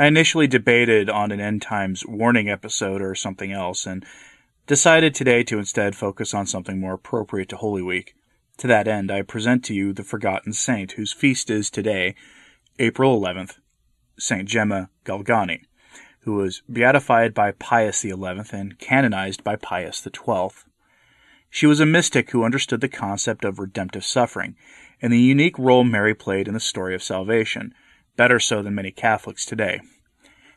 I initially debated on an end times warning episode or something else, and decided today to instead focus on something more appropriate to Holy Week. To that end, I present to you the forgotten saint whose feast is today, April 11th, Saint Gemma Galgani, who was beatified by Pius XI and canonized by Pius XII. She was a mystic who understood the concept of redemptive suffering and the unique role Mary played in the story of salvation, better so than many Catholics today.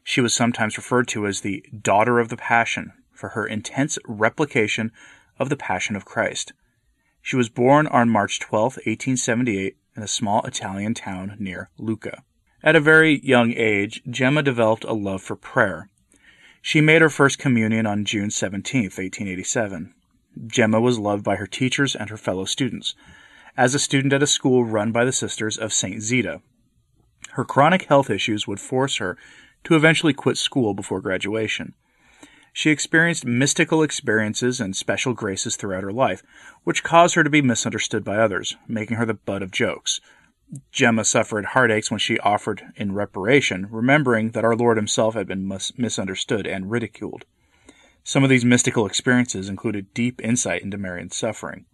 She was sometimes referred to as the Daughter of the Passion for her intense replication of the Passion of Christ. She was born on March 12, 1878, in a small Italian town near Lucca. At a very young age, Gemma developed a love for prayer. She made her first communion on June 17, 1887. Gemma was loved by her teachers and her fellow students. As a student at a school run by the Sisters of St. Zita, her chronic health issues would force her to eventually quit school before graduation. She experienced mystical experiences and special graces throughout her life, which caused her to be misunderstood by others, making her the butt of jokes. Gemma suffered heartaches when she offered in reparation, remembering that our Lord himself had been mis- misunderstood and ridiculed. Some of these mystical experiences included deep insight into Marian's suffering.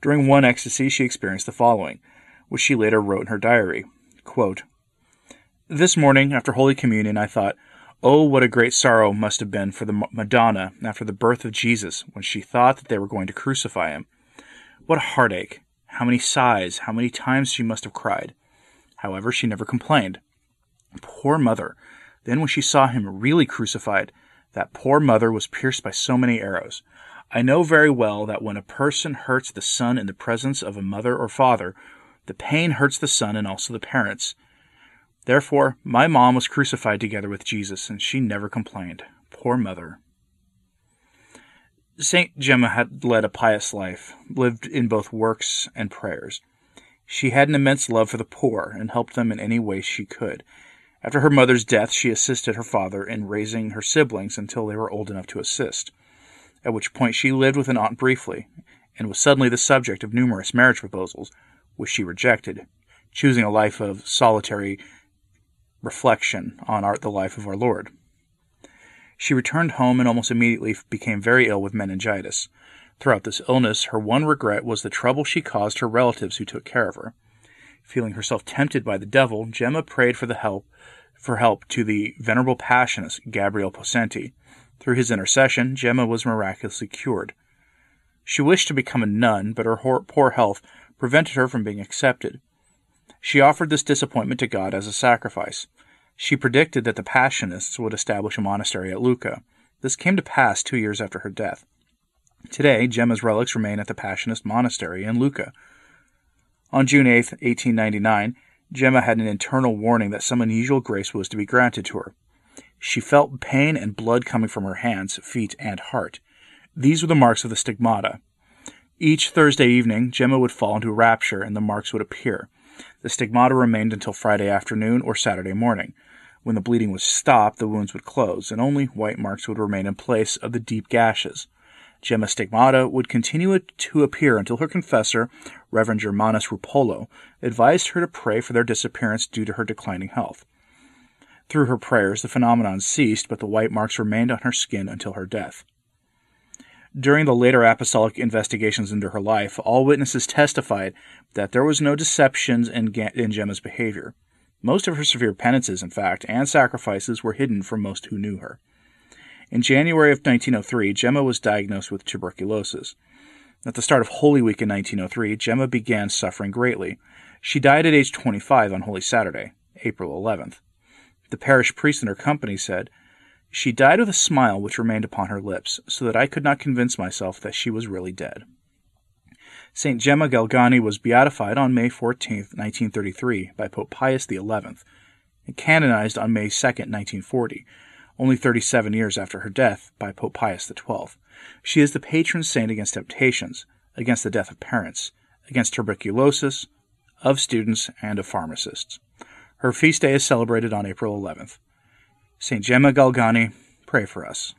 During one ecstasy, she experienced the following, which she later wrote in her diary Quote, This morning, after Holy Communion, I thought, Oh, what a great sorrow must have been for the Madonna after the birth of Jesus when she thought that they were going to crucify him. What a heartache! How many sighs, how many times she must have cried. However, she never complained. Poor mother! Then, when she saw him really crucified, that poor mother was pierced by so many arrows. I know very well that when a person hurts the son in the presence of a mother or father, the pain hurts the son and also the parents. Therefore, my mom was crucified together with Jesus, and she never complained. Poor mother. Saint Gemma had led a pious life, lived in both works and prayers. She had an immense love for the poor and helped them in any way she could. After her mother's death, she assisted her father in raising her siblings until they were old enough to assist, at which point she lived with an aunt briefly, and was suddenly the subject of numerous marriage proposals, which she rejected, choosing a life of solitary reflection on our, the life of our Lord. She returned home and almost immediately became very ill with meningitis. Throughout this illness, her one regret was the trouble she caused her relatives who took care of her. Feeling herself tempted by the devil, Gemma prayed for the help for help to the venerable Passionist Gabriel Possenti. Through his intercession, Gemma was miraculously cured. She wished to become a nun, but her poor health prevented her from being accepted. She offered this disappointment to God as a sacrifice. She predicted that the Passionists would establish a monastery at Lucca. This came to pass two years after her death. Today, Gemma's relics remain at the Passionist monastery in Lucca. On June 8, 1899, Gemma had an internal warning that some unusual grace was to be granted to her. She felt pain and blood coming from her hands, feet, and heart. These were the marks of the stigmata. Each Thursday evening, Gemma would fall into rapture and the marks would appear. The stigmata remained until Friday afternoon or Saturday morning. When the bleeding was stopped, the wounds would close, and only white marks would remain in place of the deep gashes. Gemma stigmata would continue to appear until her confessor, Reverend Germanus Ruoppolo, advised her to pray for their disappearance due to her declining health. Through her prayers, the phenomenon ceased, but the white marks remained on her skin until her death. During the later apostolic investigations into her life, all witnesses testified that there was no deception in, in Gemma's behavior. Most of her severe penances, in fact, and sacrifices were hidden from most who knew her. In January of 1903, Gemma was diagnosed with tuberculosis. At the start of Holy Week in 1903, Gemma began suffering greatly. She died at age 25 on Holy Saturday, April 11th. The parish priest in her company said, she died with a smile which remained upon her lips, so that I could not convince myself that she was really dead. St. Gemma Galgani was beatified on May 14, 1933, by Pope Pius XI, and canonized on May 2, 1940, only 37 years after her death, by Pope Pius XII. She is the patron saint against temptations, against the death of parents, against tuberculosis, of students, and of pharmacists. Her feast day is celebrated on April 11th. St. Gemma Galgani, pray for us.